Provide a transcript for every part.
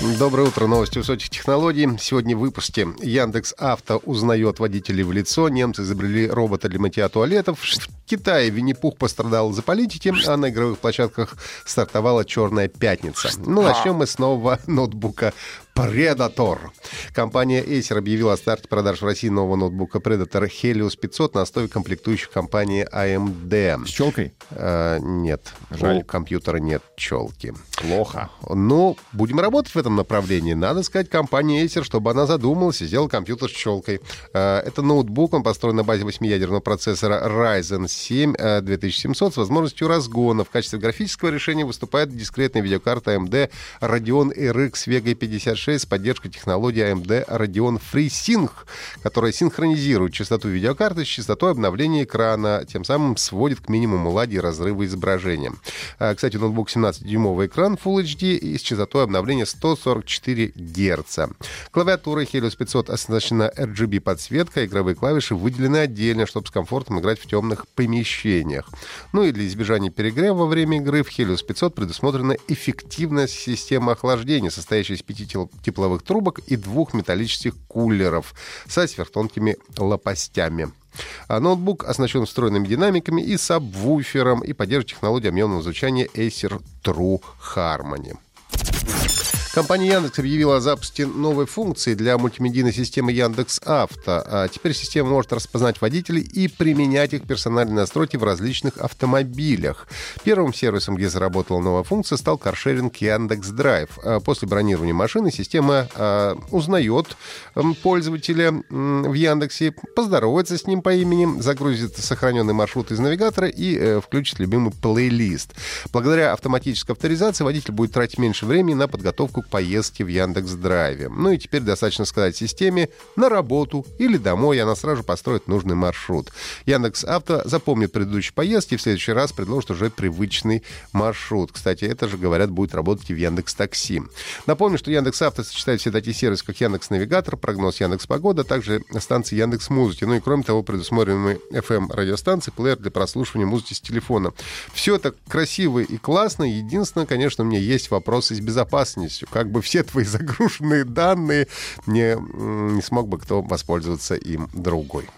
Доброе утро. Новости высоких технологий. Сегодня в выпуске. Яндекс Авто узнает водителей в лицо. Немцы изобрели робота для мытья туалетов. В Китае Винни-Пух пострадал за политики, а на игровых площадках стартовала «Черная пятница». Ну, начнем мы с нового ноутбука Predator. Компания Acer объявила о старте продаж в России нового ноутбука Predator Helios 500 на основе комплектующих компании AMD. С челкой? Э, нет, Жаль. у компьютера нет челки. Плохо. Ну, будем работать в этом направлении. Надо сказать компании Acer, чтобы она задумалась и сделала компьютер с челкой. Э, Это ноутбук, он построен на базе 8-ядерного процессора Ryzen 7 э, 2700 с возможностью разгона. В качестве графического решения выступает дискретная видеокарта AMD Radeon RX Vega 56 с поддержкой технологии AMD Radeon FreeSync, которая синхронизирует частоту видеокарты с частотой обновления экрана, тем самым сводит к минимуму лади и разрыва изображения. А, Кстати, ноутбук 17-дюймовый экран Full HD и с частотой обновления 144 Гц. Клавиатура Helios 500 оснащена RGB подсветкой, игровые клавиши выделены отдельно, чтобы с комфортом играть в темных помещениях. Ну и для избежания перегрева во время игры в Helios 500 предусмотрена эффективная система охлаждения, состоящая из пяти тепловых трубок и двух металлических кулеров со сверхтонкими лопастями. А ноутбук оснащен встроенными динамиками и сабвуфером и поддерживает технологию объемного звучания Acer True Harmony. Компания Яндекс объявила о запуске новой функции для мультимедийной системы Яндекс Авто. А теперь система может распознать водителей и применять их персональные настройки в различных автомобилях. Первым сервисом, где заработала новая функция, стал каршеринг Яндекс Драйв. А После бронирования машины система а, узнает пользователя в Яндексе, поздоровается с ним по имени, загрузит сохраненный маршрут из навигатора и э, включит любимый плейлист. Благодаря автоматической авторизации водитель будет тратить меньше времени на подготовку к поездке в Яндекс Драйве. Ну и теперь достаточно сказать системе на работу или домой, она сразу построит нужный маршрут. Яндекс Авто запомнит предыдущие поездки и в следующий раз предложит уже привычный маршрут. Кстати, это же, говорят, будет работать и в Яндекс Такси. Напомню, что Яндекс Авто сочетает все такие сервисы, как Яндекс Навигатор, прогноз Яндекс Погода, также станции Яндекс Музыки. Ну и кроме того, предусмотрены FM радиостанции, плеер для прослушивания музыки с телефона. Все это красиво и классно. Единственное, конечно, у меня есть вопросы с безопасностью. Как бы все твои загруженные данные не, не смог бы кто воспользоваться им другой.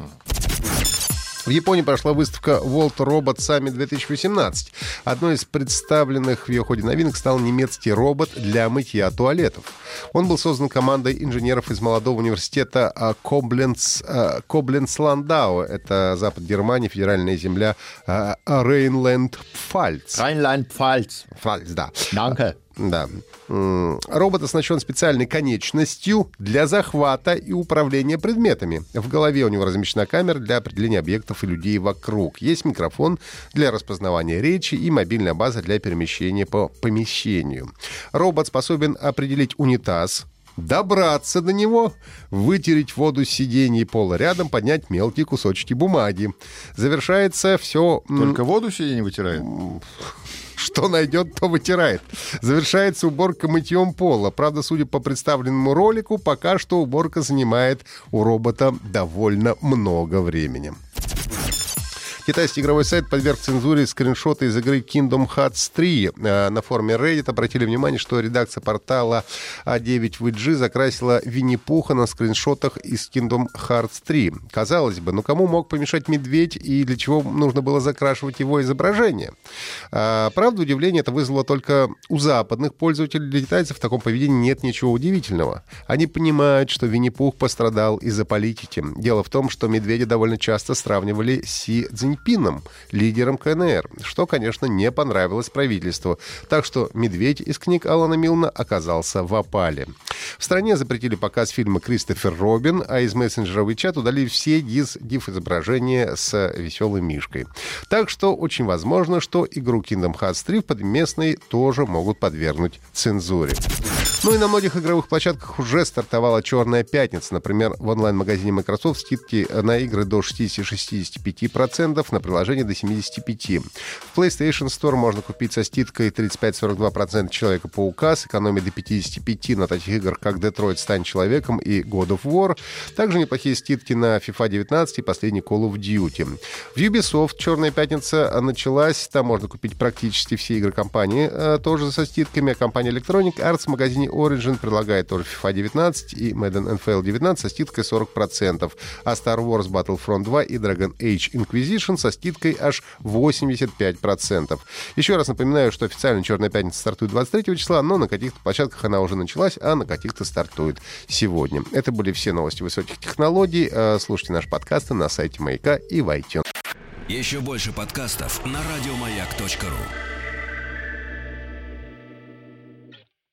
В Японии прошла выставка World Robot Summit 2018. Одной из представленных в ее ходе новинок стал немецкий робот для мытья туалетов. Он был создан командой инженеров из молодого университета а, Кобленц, а, Кобленц-Ландау. Это запад Германии, федеральная земля а, Рейнленд-Пфальц. Rheinland-Pfalz. Пфальц, да. Danke. Да. Робот оснащен специальной конечностью для захвата и управления предметами. В голове у него размещена камера для определения объектов и людей вокруг. Есть микрофон для распознавания речи и мобильная база для перемещения по помещению. Робот способен определить унитаз, добраться до него, вытереть воду с сиденья и пола рядом, поднять мелкие кусочки бумаги. Завершается все... Только воду сиденье вытирает? Что найдет, то вытирает. Завершается уборка мытьем пола. Правда, судя по представленному ролику, пока что уборка занимает у робота довольно много времени. Китайский игровой сайт подверг цензуре скриншоты из игры Kingdom Hearts 3. Э, На форуме Reddit обратили внимание, что редакция портала А9VG закрасила Винни-Пуха на скриншотах из Kingdom Hearts 3. Казалось бы, ну кому мог помешать медведь и для чего нужно было закрашивать его изображение? А, Правда, удивление это вызвало только у западных пользователей. Для китайцев в таком поведении нет ничего удивительного. Они понимают, что Винни-Пух пострадал из-за политики. Дело в том, что медведя довольно часто сравнивали с Си Цзиньпином, лидером КНР, что, конечно, не понравилось правительству. Так что медведь из книг Алана Милна оказался в опале. В стране запретили показ фильма «Кристофер Робин», а из мессенджера WeChat удалили все гиз гиф-изображения с веселым мишкой. Так что очень возможно, что игру Kingdom Hearts 3 в подместной тоже могут подвергнуть цензуре. Ну и на многих игровых площадках уже стартовала «Черная пятница». Например, в онлайн-магазине Microsoft скидки на игры до 60-65%, на приложение до 75%. В PlayStation Store можно купить со скидкой 35-42% Человека-паука с экономией до 55% на таких играх, как Detroit Стань человеком и God of War. Также неплохие скидки на FIFA 19 и последний Call of Duty. В Ubisoft «Черная пятница» началась. Там можно купить практически все игры компании, э, тоже со скидками. А компания Electronic Arts в магазине Origin предлагает тоже FIFA 19 и Madden NFL 19 со скидкой 40%, а Star Wars Battlefront 2 и Dragon Age Inquisition со скидкой аж 85%. Еще раз напоминаю, что официально «Черная пятница» стартует 23 числа, но на каких-то площадках она уже началась, а на каких-то стартует сегодня. Это были все новости высоких технологий. Э, слушайте наш подкасты на сайте Маяка и в iTunes. Еще больше подкастов на радиомаяк.ру.